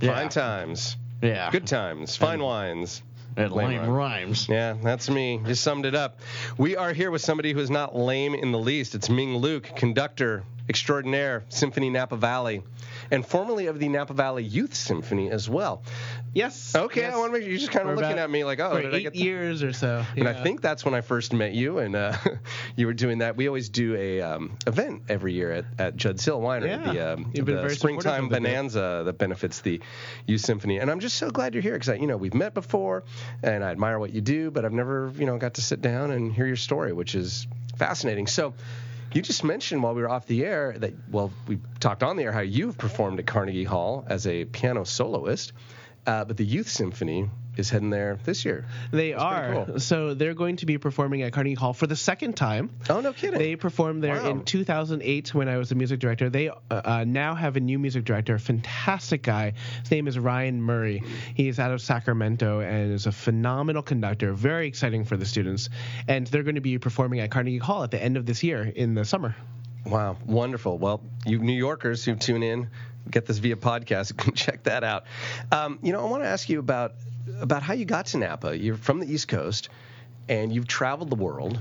Yeah. fine times, Yeah. good times, fine wines. And Lame lame rhyme. rhymes. Yeah, that's me. You summed it up. We are here with somebody who is not lame in the least. It's Ming Luke, conductor extraordinaire, Symphony Napa Valley, and formerly of the Napa Valley Youth Symphony as well. Yes. Okay, yes. I want to make sure you're just kind of looking at me like, oh, did I get that? years or so. And I think that's when I first met you, and uh, [laughs] you were doing that. We always do a um, event every year at, at Judd's Hill Winery, Yeah. the, um, You've been the very springtime bonanza that benefits the Youth Symphony. And I'm just so glad you're here because, you know, we've met before, and I admire what you do, but I've never, you know, got to sit down and hear your story, which is fascinating. So. You just mentioned while we were off the air that, well, we talked on the air how you've performed at Carnegie Hall as a piano soloist, uh, but the Youth Symphony is heading there this year. They That's are. cool. So they're going to be performing at Carnegie Hall for the second time. Oh, no kidding. They performed there Wow. in 2008 when I was the music director. They uh, uh, now have a new music director, a fantastic guy. His name is Ryan Murray. He's out of Sacramento and is a phenomenal conductor. Very exciting for the students. And they're going to be performing at Carnegie Hall at the end of this year in the summer. Wow, wonderful. Well, you New Yorkers who tune in, get this via podcast, [laughs] you can check that out. Um, you know, I want to ask you about about how you got to Napa. You're from the East Coast, and you've traveled the world,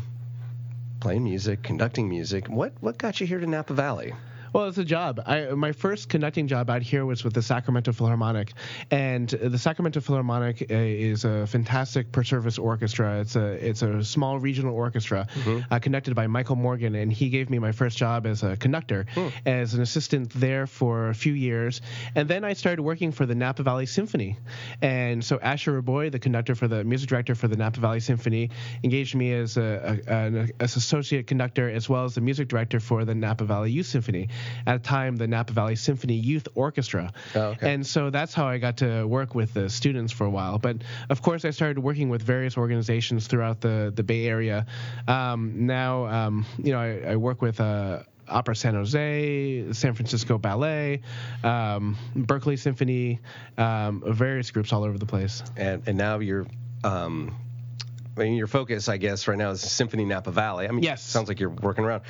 playing music, conducting music. What what got you here to Napa Valley? Well, it's a job. I, my first conducting job out here was with the Sacramento Philharmonic, and the Sacramento Philharmonic uh, is a fantastic per-service orchestra. It's a it's a small regional orchestra uh, conducted by Michael Morgan, and he gave me my first job as a conductor, as an assistant there for a few years, and then I started working for the Napa Valley Symphony, and so Asher Raboy, the conductor for the music director for the Napa Valley Symphony, engaged me as a, a, an as associate conductor as well as the music director for the Napa Valley Youth Symphony. At the time, the Napa Valley Symphony Youth Orchestra. Oh, okay. And so that's how I got to work with the students for a while. But of course, I started working with various organizations throughout the, the Bay Area. Um, now, um, you know, I, I work with. Uh, Opera San Jose, San Francisco Ballet, um, Berkeley Symphony, um, various groups all over the place. And and now you're. Um, I mean, your focus, I guess, right now is Symphony Napa Valley. I mean, Yes. sounds like you're working around.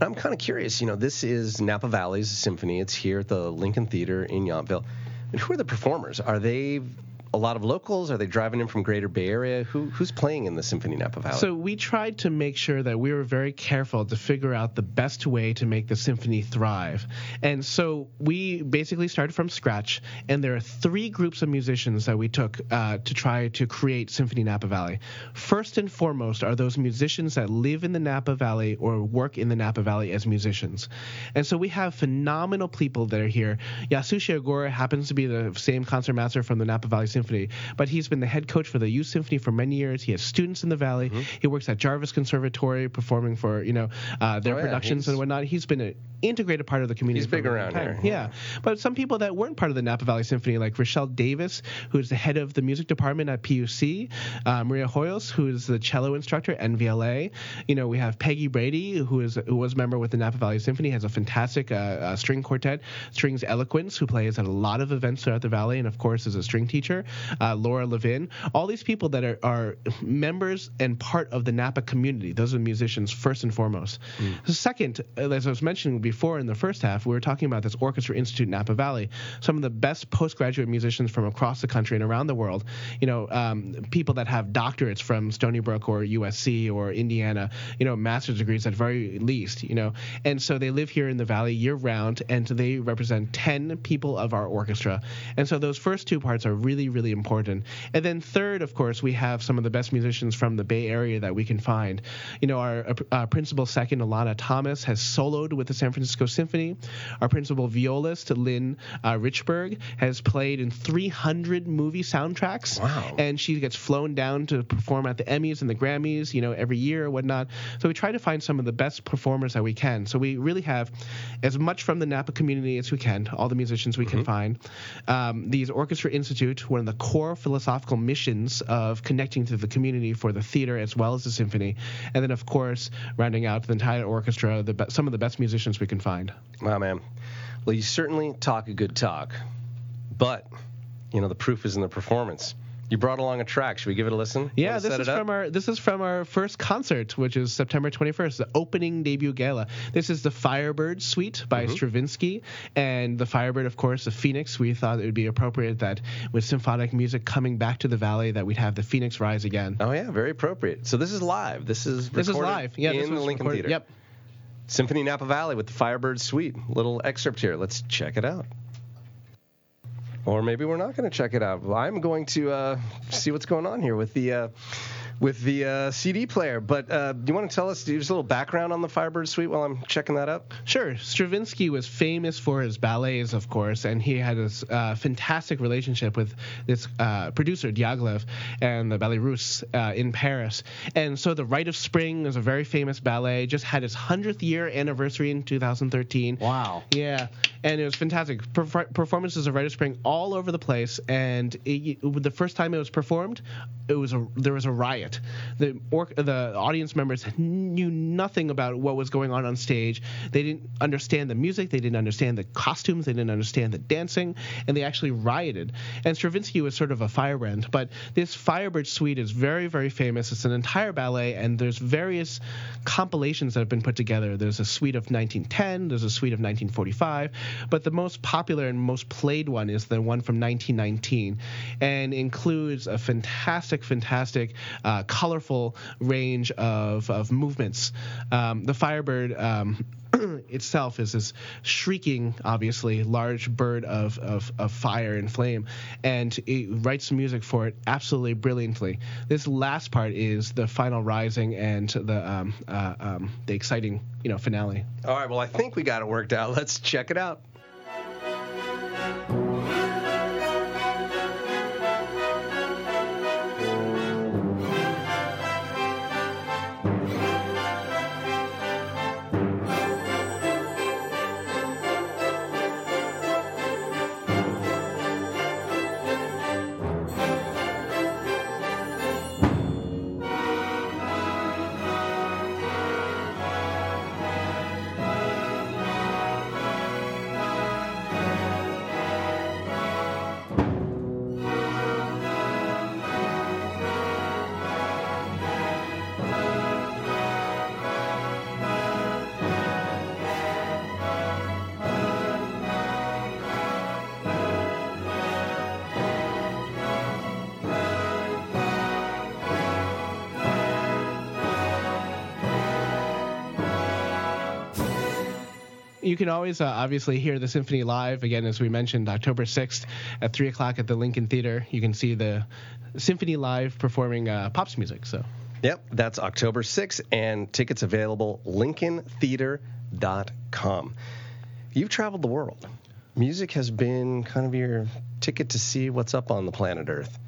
And I'm kind of curious. You know, this is Napa Valley's symphony. It's here at the Lincoln Theater in Yountville. Who are the performers? Are they a lot of locals? Are they driving in from Greater Bay Area? Who who's playing in the Symphony Napa Valley? So we tried to make sure that we were very careful to figure out the best way to make the symphony thrive. And so we basically started from scratch, and there are three groups of musicians that we took uh, to try to create Symphony Napa Valley. First and foremost are those musicians that live in the Napa Valley or work in the Napa Valley as musicians. And so we have phenomenal people that are here. Yasushi Ogura happens to be the same concertmaster from the Napa Valley Symphony, but he's been the head coach for the youth symphony for many years. He has students in the valley. He works at Jarvis Conservatory performing for you know uh, their Oh, yeah, productions he's- and whatnot. He's been an integrated part of the community. He's big around here. Yeah, but some people that weren't part of the Napa Valley Symphony, like Rochelle Davis, who is the head of the music department at PUC, uh, Maria Hoyos, who is the cello instructor at NVLA. You know, we have Peggy Brady, who is who was a member with the Napa Valley Symphony, has a fantastic uh, uh, string quartet, Strings Eloquence, who plays at a lot of events throughout the valley, and of course is a string teacher. Uh, Laura Levin, all these people that are, are members and part of the Napa community. Those are musicians first and foremost. Second, uh, as I was mentioning before in the first half, we were talking about this Orchestra Institute Napa Valley. Some of the best postgraduate musicians from across the country and around the world. You know, um, people that have doctorates from Stony Brook or USC or Indiana. You know, master's degrees at very least. You know, and so they live here in the valley year round, and they represent 10 people of our orchestra. And so those first two parts are really, really important. And then third, of course, we have some of the best musicians from the Bay Area that we can find. You know, our uh, principal second, Alana Thomas, has soloed with the San Francisco Symphony. Our principal violist, Lynn uh, Richburg, has played in 300 movie soundtracks. Wow. And she gets flown down to perform at the Emmys and the Grammys, you know, every year or whatnot. So we try to find some of the best performers that we can. So we really have as much from the Napa community as we can, all the musicians we can find. Um, these Orchestra Institute, one of the core philosophical missions of connecting to the community for the theater as well as the symphony. And then, of course, rounding out the entire orchestra, the be- some of the best musicians we can find. Wow, man. Well, you certainly talk a good talk, but you know the proof is in the performance. You brought along a track. Should we give it a listen? Yeah, this is from our this is from our first concert, which is September 21st, the opening debut gala. This is the Firebird Suite by Mm-hmm. Stravinsky, and the Firebird, of course, the Phoenix. We thought it would be appropriate that with symphonic music coming back to the valley, that we'd have the Phoenix rise again. Oh yeah, very appropriate. So this is live. This is this is live. Yeah, in the Lincoln recorded- Theater. Yep. Symphony Napa Valley with the Firebird Suite. Little excerpt here. Let's check it out. Or maybe we're not going to check it out. I'm going to uh, see what's going on here with the uh, with the uh, CD player. But uh, do you want to tell us just a little background on the Firebird Suite while I'm checking that up? Sure. Stravinsky was famous for his ballets, of course, and he had this uh, fantastic relationship with this uh, producer, Diaghilev, and the Ballet Russe uh, in Paris. And so The Rite of Spring is a very famous ballet, just had its 100th year anniversary in 2013. Wow. Yeah, and it was fantastic. Perf- performances of Rite of Spring all over the place, and it, the first time it was performed, it was a there was a riot. The or, the audience members knew nothing about what was going on on stage. They didn't understand the music, they didn't understand the costumes, they didn't understand the dancing, and they actually rioted. And Stravinsky was sort of a firebrand, but this Firebird Suite is very very famous. It's an entire ballet, and there's various compilations that have been put together. There's a suite of 1910, there's a suite of 1945, but the most popular and most played one is the one from 1919, and includes a fantastic, fantastic, uh, colorful range of, of movements. Um, the Firebird. Um, [clears throat] itself is this shrieking, obviously, large bird of, of, of fire and flame, and it writes music for it absolutely brilliantly. This last part is the final rising and the um, uh, um, the exciting, you know, finale. All right. Well, I think we got it worked out. Let's check it out. You can always uh, obviously hear the symphony live again, as we mentioned, October 6th at 3 o'clock at the Lincoln Theater. You can see the symphony live performing uh, pops music. So. Yep, that's October 6th, and tickets available lincolntheater.com. You've traveled the world. Music has been kind of your ticket to see what's up on the planet Earth.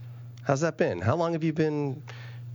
How's that been? How long have you been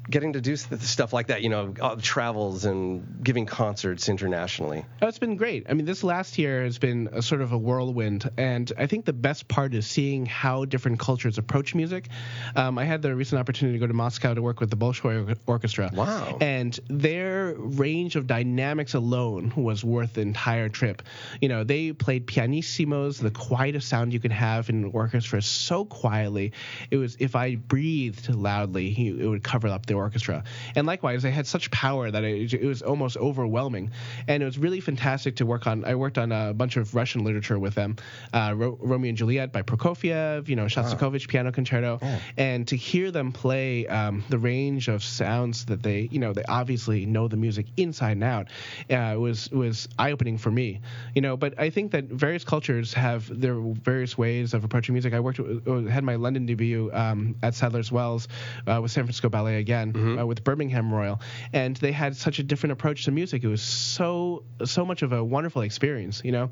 getting to do stuff like that, you know, uh, travels and giving concerts internationally? Oh, it's been great. I mean, this last year has been a sort of a whirlwind, and I think the best part is seeing how different cultures approach music. Um, I had the recent opportunity to go to Moscow to work with the Bolshoi Orchestra. Wow. And their range of dynamics alone was worth the entire trip. You know, they played pianissimos, the quietest sound you could have in an orchestra, so quietly. It was if I breathed loudly, it would cover up the orchestra. And likewise, they had such power that it, it, was almost overwhelming. And it was really fantastic to work on. I worked on a bunch of Russian literature with them, uh, Ro- Romeo and Juliet by Prokofiev, you know, Shostakovich wow. piano concerto, yeah. and to hear them play um, the range of sounds that they, you know, they obviously know the music inside and out, uh, was was eye opening for me. You know, but I think that various cultures have their various ways of approaching music. I worked uh, had my London debut um, at Sadler's Wells uh, with San Francisco Ballet again mm-hmm. uh, with Birmingham Royal, and they had such a different approach to music. It was so so much of a wonderful experience. You know,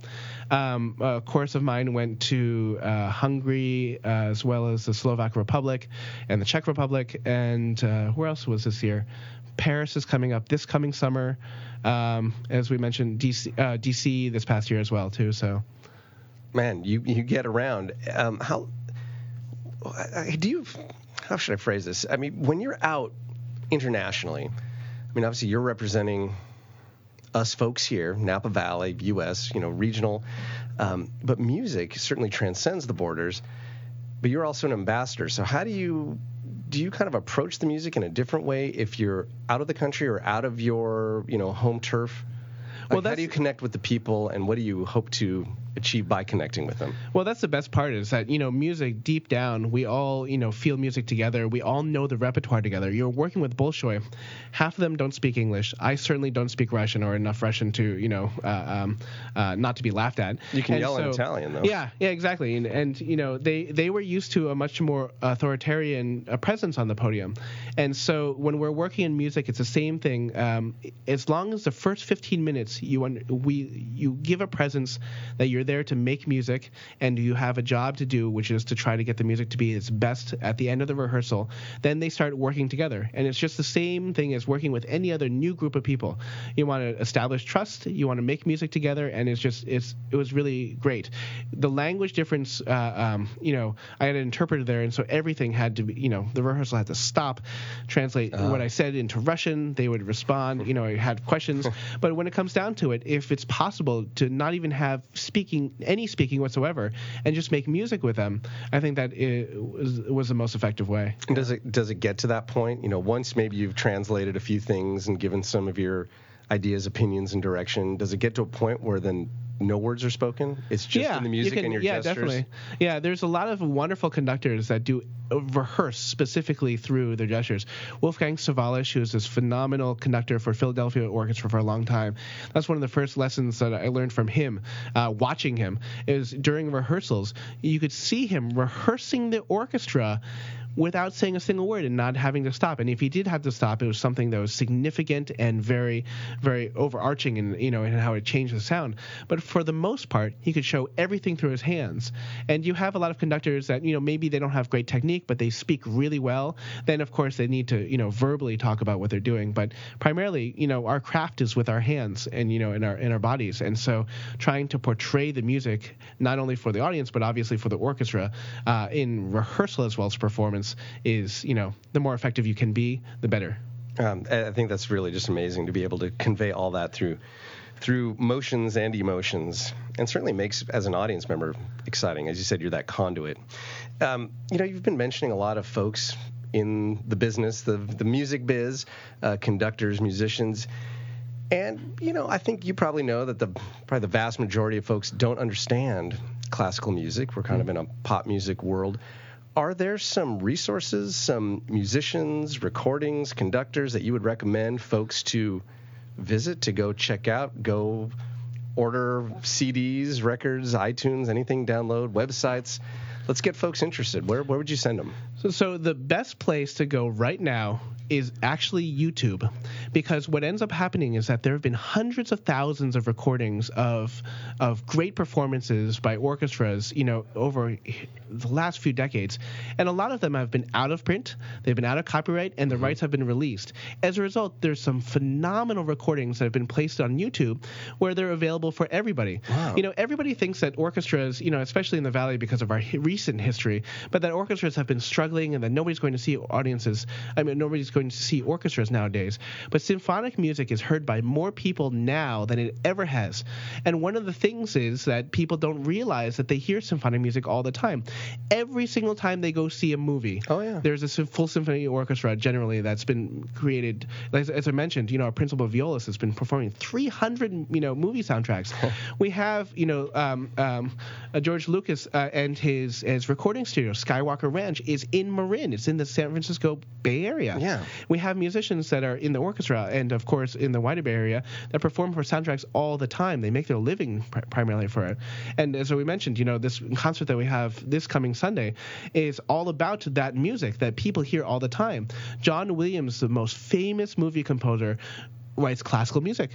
um, a course of mine went to uh, Hungary uh, as well as the Slovak Republic and the Czech Republic, and uh, where else was this year? Paris is coming up this coming summer. Um, as we mentioned, DC, uh, DC this past year as well too. So, man, you you get around. Um, how do you? How should I phrase this? I mean, when you're out internationally, I mean, obviously you're representing us folks here, Napa Valley, U.S., you know, regional, um, but music certainly transcends the borders. But you're also an ambassador, so how do you do you kind of approach the music in a different way if you're out of the country or out of your you know home turf? Like, well, how do you connect with the people, and what do you hope to achieve by connecting with them. Well, that's the best part is that, you know, music deep down, we all, you know, feel music together. We all know the repertoire together. You're working with Bolshoi. Half of them don't speak English. I certainly don't speak Russian or enough Russian to, you know, uh, um, uh, not to be laughed at. You can and yell so, in Italian, though. Yeah, yeah, exactly. And, and, you know, they, they were used to a much more authoritarian uh, presence on the podium. And so when we're working in music, it's the same thing. Um, as long as the first 15 minutes you we you give a presence that you're there to make music and you have a job to do, which is to try to get the music to be its best at the end of the rehearsal, then they start working together. And it's just the same thing as working with any other new group of people. You want to establish trust, you want to make music together, and it's just it's it was really great. The language difference, uh, um, you know, I had an interpreter there, and so everything had to be, you know, the rehearsal had to stop, translate uh. what I said into Russian. They would respond, you know, I had questions. [laughs] but when it comes down to it, if it's possible to not even have speaking any speaking whatsoever and just make music with them, I think that was, was the most effective way. And does it does it get to that point? You know, once maybe you've translated a few things and given some of your ideas, opinions, and direction, does it get to a point where then no words are spoken? It's just yeah, in the music you can, and your yeah, gestures. definitely. Yeah, there's a lot of wonderful conductors that do rehearse specifically through their gestures. Wolfgang Sawallisch, who is this phenomenal conductor for Philadelphia Orchestra for a long time, that's one of the first lessons that I learned from him. Uh, watching him is during rehearsals, you could see him rehearsing the orchestra without saying a single word and not having to stop. And if he did have to stop, it was something that was significant and very, very overarching in you know in how it changed the sound. But for the most part, he could show everything through his hands. And you have a lot of conductors that you know maybe they don't have great technique, but they speak really well. Then of course they need to you know verbally talk about what they're doing. But primarily, you know, our craft is with our hands and you know in our in our bodies. And so trying to portray the music not only for the audience but obviously for the orchestra uh, in rehearsal as well as performance is, you know, the more effective you can be, the better. Um, I think that's really just amazing to be able to convey all that through through motions and emotions, and certainly makes as an audience member exciting. As you said, you're that conduit. Um, you know, you've been mentioning a lot of folks in the business, the the music biz, uh, conductors, musicians. And you know, I think you probably know that the probably the vast majority of folks don't understand classical music. We're kind of in a pop music world are there some resources, some musicians, recordings, conductors that you would recommend folks to visit, to go check out, go order CDs, records, iTunes, anything, download, websites. Let's get folks interested. Where, where would you send them? So, so the best place to go right now is actually YouTube, because what ends up happening is that there have been hundreds of thousands of recordings of of great performances by orchestras, you know, over the last few decades, and a lot of them have been out of print, they've been out of copyright, and the Mm-hmm. rights have been released. As a result, there's some phenomenal recordings that have been placed on YouTube where they're available for everybody. Wow. You know, everybody thinks that orchestras, you know, especially in the valley because of our recent history, but that orchestras have been struggling and that nobody's going to see audiences. I mean, nobody's going to see orchestras nowadays. But symphonic music is heard by more people now than it ever has. And one of the things is that people don't realize that they hear symphonic music all the time. Every single time they go see a movie, Oh, yeah. there's a full symphony orchestra generally that's been created. As, as I mentioned, you know, our principal violist has been performing 300, you know, movie soundtracks. we have, you know, um, um, uh, George Lucas uh, and his his recording studio, Skywalker Ranch, is in Marin. It's in the San Francisco Bay Area. Yeah. We have musicians that are in the orchestra and, of course, in the wider Bay Area that perform for soundtracks all the time. They make their living pri- primarily for it. And as we mentioned, you know, this concert that we have this coming Sunday is all about that music that people hear all the time. John Williams, the most famous movie composer, writes classical music.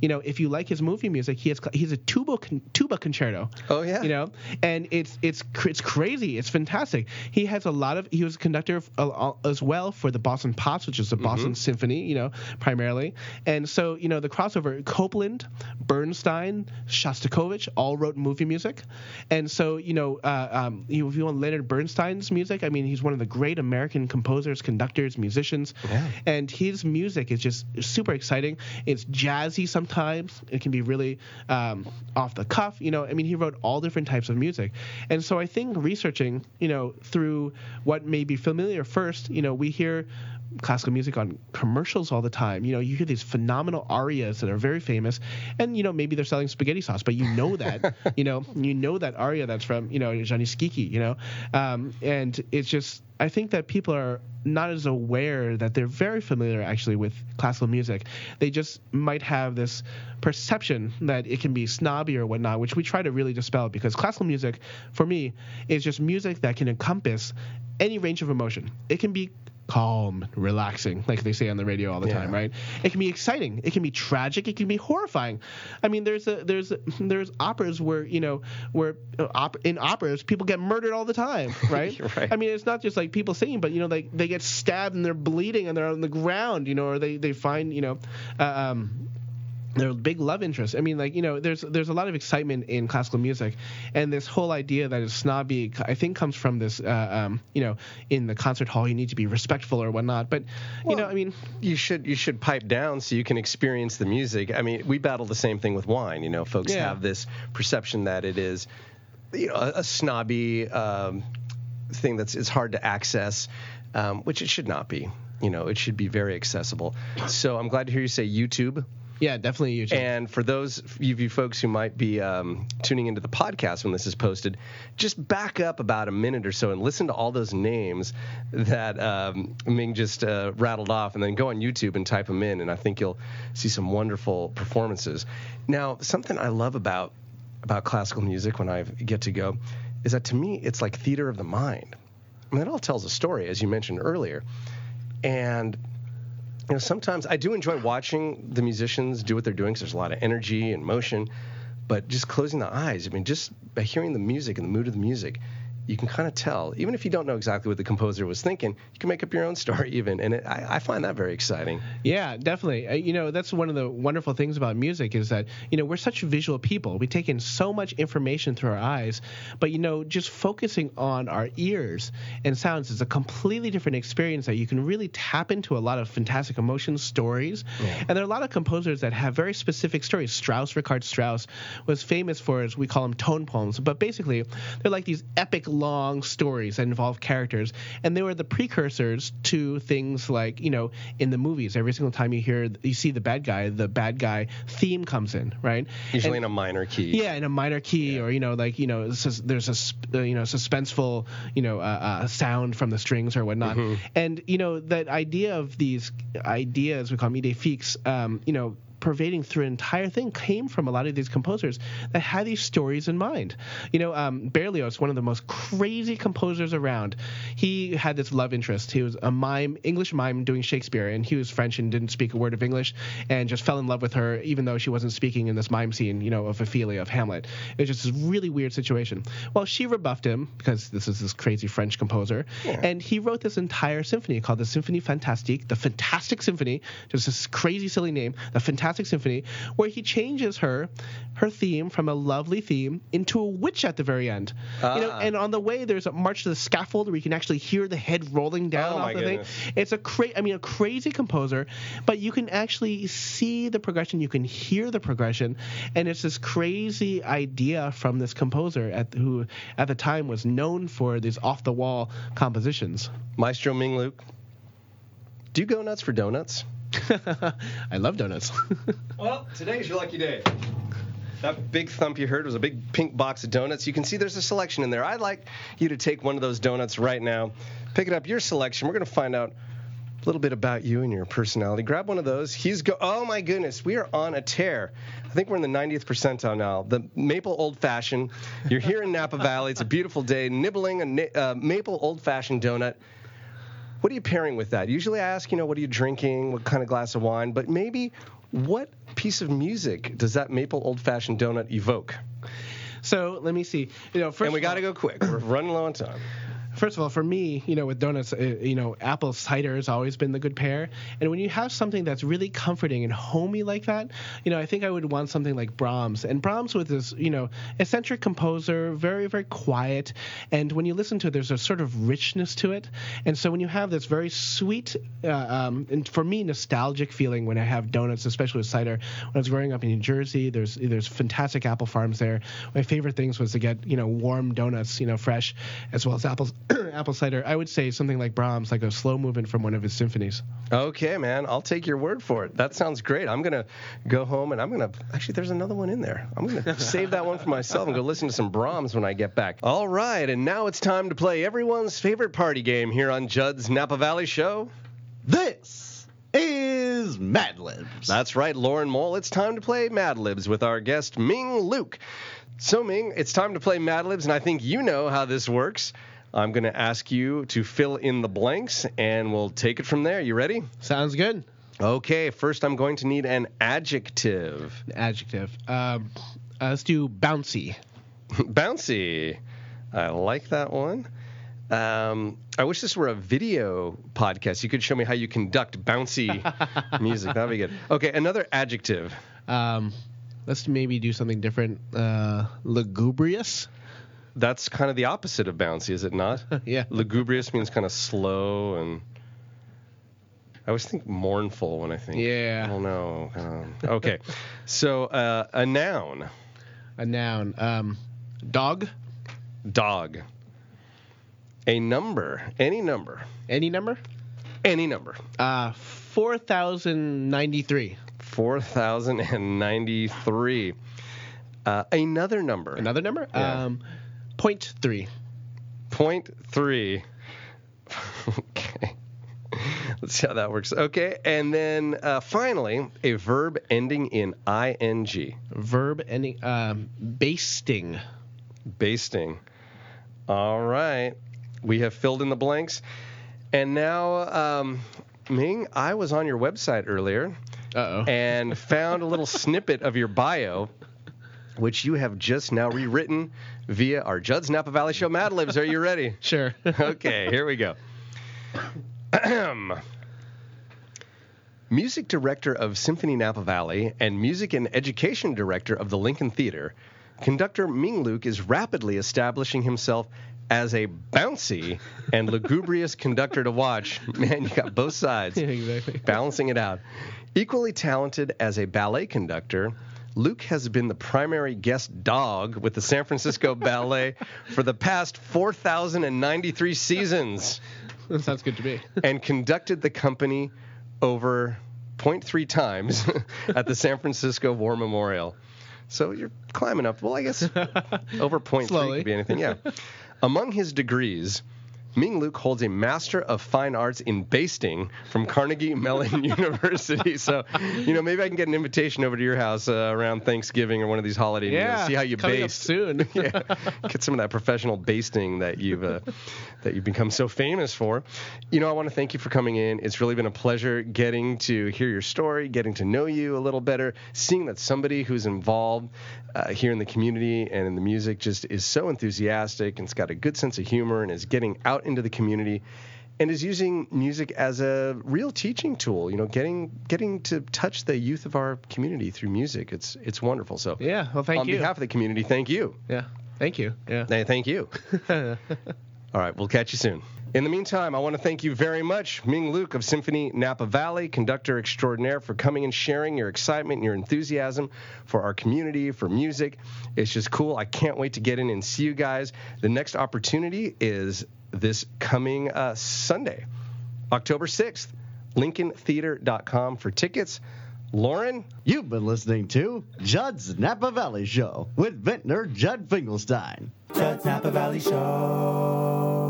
You know, if you like his movie music, he has he's a tuba tuba concerto. Oh, yeah. You know, and it's it's it's crazy. It's fantastic. He has a lot of. He was a conductor of, uh, as well for the Boston Pops, which is the Boston Symphony. You know, primarily. And so you know the crossover. Copland, Bernstein, Shostakovich all wrote movie music, and so you know uh, um, if you want Leonard Bernstein's music, I mean he's one of the great American composers, conductors, musicians, Yeah. and his music is just super exciting. It's jazzy sometimes. It can be really um, off the cuff. You know, I mean, he wrote all different types of music, and so I think researching, you know, through what may be familiar first, you know, we hear classical music on commercials all the time. You know, you hear these phenomenal arias that are very famous, and you know maybe they're selling spaghetti sauce, but you know that, [laughs] you know, you know that aria that's from you know Gianni Schicchi, you know, um, and it's just I think that people are not as aware that they're very familiar actually with classical music. They just might have this perception that it can be snobby or whatnot, which we try to really dispel because classical music, for me, is just music that can encompass any range of emotion. It can be calm, relaxing, like they say on the radio all the Yeah. time, right? It can be exciting. It can be tragic. It can be horrifying. I mean, there's a there's a, there's operas where you know where uh, op- in operas people get murdered all the time, [laughs] right? Right. I mean, it's not just like people singing, but you know, they they get stabbed and they're bleeding and they're on the ground, you know, or they they find you know. Uh, um, their big love interest. I mean, like you know, there's there's a lot of excitement in classical music, and this whole idea that is snobby, I think, comes from this. Uh, um, you know, in the concert hall, you need to be respectful or whatnot. But you know, I mean, you should you should pipe down so you can experience the music. I mean, we battle the same thing with wine. You know, folks Yeah. have this perception that it is, you know, a, a snobby um, thing that's it's hard to access, um, which it should not be. You know, it should be very accessible. So I'm glad to hear you say YouTube. Yeah, definitely YouTube. And for those of you folks who might be um, tuning into the podcast when this is posted, just back up about a minute or so and listen to all those names that um, Ming just uh, rattled off, and then go on YouTube and type them in, and I think you'll see some wonderful performances. Now, something I love about about classical music when I get to go is that to me it's like theater of the mind. I mean, it all tells a story, as you mentioned earlier, and you know, sometimes I do enjoy watching the musicians do what they're doing because there's a lot of energy and motion. But just closing the eyes, I mean, just by hearing the music and the mood of the music, you can kind of tell. Even if you don't know exactly what the composer was thinking, you can make up your own story, [laughs] even. And it, I, I find that very exciting. Yeah, definitely. Uh, You know, that's one of the wonderful things about music is that, you know, we're such visual people. We take in so much information through our eyes, but, you know, just focusing on our ears and sounds is a completely different experience that you can really tap into a lot of fantastic emotions, stories. And there are a lot of composers that have very specific stories. Strauss, Richard Strauss, was famous for, as we call them, tone poems. But basically, they're like these epic long stories that involve characters. And they were the precursors to things like, you know, in the movies, every single time you hear, you see the bad guy, the bad guy theme comes in, right? Usually And- in a minor key. yeah, in a minor key, or you know, like you know, there's a uh, you know suspenseful you know uh, uh, sound from the strings or whatnot, and you know that idea of these ideas we call them idées fixes, um, you know, pervading through an entire thing came from a lot of these composers that had these stories in mind. You know, um, Berlioz, one of the most crazy composers around, he had this love interest. He was a mime, English mime doing Shakespeare, and he was French and didn't speak a word of English, and just fell in love with her, even though she wasn't speaking in this mime scene, you know, of Ophelia of Hamlet. It was just this really weird situation. Well, she rebuffed him because this is this crazy French composer, and he wrote this entire symphony called the Symphonie Fantastique, the Fantastic Symphony, just this crazy silly name, the Fantastic Symphony, where he changes her her theme from a lovely theme into a witch at the very end. You know, Ah. and on the way there's a march to the scaffold where you can actually hear the head rolling down Oh, off my the goodness. thing. It's a cra- I mean a crazy composer, but you can actually see the progression, you can hear the progression, and it's this crazy idea from this composer at who at the time was known for these off the wall compositions. Maestro Ming Luke, do you go nuts for donuts? [laughs] I love donuts. [laughs] Well, today's your lucky day. That big thump you heard was a big pink box of donuts. You can see there's a selection in there. I'd like you to take one of those donuts right now, pick it up, your selection. We're going to find out a little bit about you and your personality. Grab one of those. He's go. Oh my goodness, we are on a tear. I think we're in the 90th percentile now. The maple old fashioned. You're here in Napa Valley. It's a beautiful day. Nibbling a na- uh, maple old fashioned donut. What are you pairing with that? Usually I ask, you know, what are you drinking? What kind of glass of wine? But maybe what piece of music does that maple old fashioned donut evoke? so let me see. You know, first and we got to go quick. We're running low on time. First of all, for me, you know, with donuts, uh, you know, apple cider has always been the good pair. And when you have something that's really comforting and homey like that, you know, I think I would want something like Brahms. And Brahms was this, you know, eccentric composer, very, very quiet. And when you listen to it, there's a sort of richness to it. And so when you have this very sweet, uh, um, and for me, nostalgic feeling when I have donuts, especially with cider. When I was growing up in New Jersey, there's there's fantastic apple farms there. My favorite things was to get, you know, warm donuts, you know, fresh, as well as apples. [clears throat] apple cider, I would say something like Brahms, like a slow movement from one of his symphonies. Okay, man. I'll take your word for it. That sounds great. I'm going to go home and I'm going to. Actually, there's another one in there. I'm going [laughs] to save that one for myself and go listen to some Brahms when I get back. All right. And now it's time to play everyone's favorite party game here on Judd's Napa Valley Show. This is Mad Libs. That's right, Lauren Mole. It's time to play Mad Libs with our guest, Ming Luke. So, Ming, it's time to play Mad Libs, and I think you know how this works. I'm going to ask you to fill in the blanks, and we'll take it from there. You ready? Sounds good. Okay, first I'm going to need an adjective. Adjective. Um, uh, let's do bouncy. [laughs] Bouncy. I like that one. Um, I wish this were a video podcast. You could show me how you conduct bouncy [laughs] music. That'd be good. Okay, another adjective. Um, let's maybe do something different. Uh, lugubrious. That's kind of the opposite of bouncy, is it not? [laughs] Yeah. Lugubrious means kind of slow and. I always think mournful when I think. Yeah. I don't know. Um, okay. [laughs] so uh, a noun, A noun. Um, dog. dog. A number, any number, Any number. any number. Uh, four thousand ninety-three. 4,093. Uh, another number. Another number. Yeah. Um, point three. Point three. [laughs] okay. Let's see how that works. Okay. And then uh, finally, a verb ending in ing. Verb ending. Um, basting. Basting. All right. We have filled in the blanks. And now, um, Ming, I was on your website earlier Uh oh. and found a little [laughs] snippet of your bio, which you have just now rewritten via our Judd's Napa Valley Show Mad Libs. Are you ready? [laughs] Sure. [laughs] okay, here we go. [clears throat] music director of Symphony Napa Valley and music and education director of the Lincoln Theater, conductor Ming Luke is rapidly establishing himself as a bouncy and [laughs] lugubrious conductor to watch. Man, you got both sides Yeah, exactly. balancing it out. Equally talented as a ballet conductor, Luke has been the primary guest dog with the San Francisco Ballet [laughs] for the past 4,093 seasons That sounds good to me. and conducted the company over 0.3 times [laughs] at the San Francisco War Memorial. So you're climbing up. Well, I guess [laughs] over 0.3 Slowly. could be anything. Yeah. Among his degrees, Ming Luke holds a Master of Fine Arts in Basting from Carnegie Mellon [laughs] University. So, you know, maybe I can get an invitation over to your house uh, around Thanksgiving or one of these holiday meals. Yeah, See how you coming baste. soon. [laughs] yeah, get some of that professional basting that you've uh, that you've become so famous for. You know, I want to thank you for coming in. It's really been a pleasure getting to hear your story, getting to know you a little better, seeing that somebody who's involved uh, here in the community and in the music just is so enthusiastic and's got a good sense of humor and is getting out into the community and is using music as a real teaching tool. You know, getting getting to touch the youth of our community through music. It's it's wonderful. So Yeah, well, thank on you. On behalf of the community, thank you. Yeah. Thank you. Yeah. Hey, thank you. [laughs] All right, we'll catch you soon. In the meantime, I want to thank you very much, Ming Luke of Symphony Napa Valley, conductor extraordinaire, for coming and sharing your excitement and your enthusiasm for our community, for music. It's just cool. I can't wait to get in and see you guys. The next opportunity is this coming uh, Sunday, October 6th. LincolnTheater.com for tickets. Lauren, You've been listening to Judd's Napa Valley Show with vintner Judd Finkelstein. Judd's Napa Valley Show.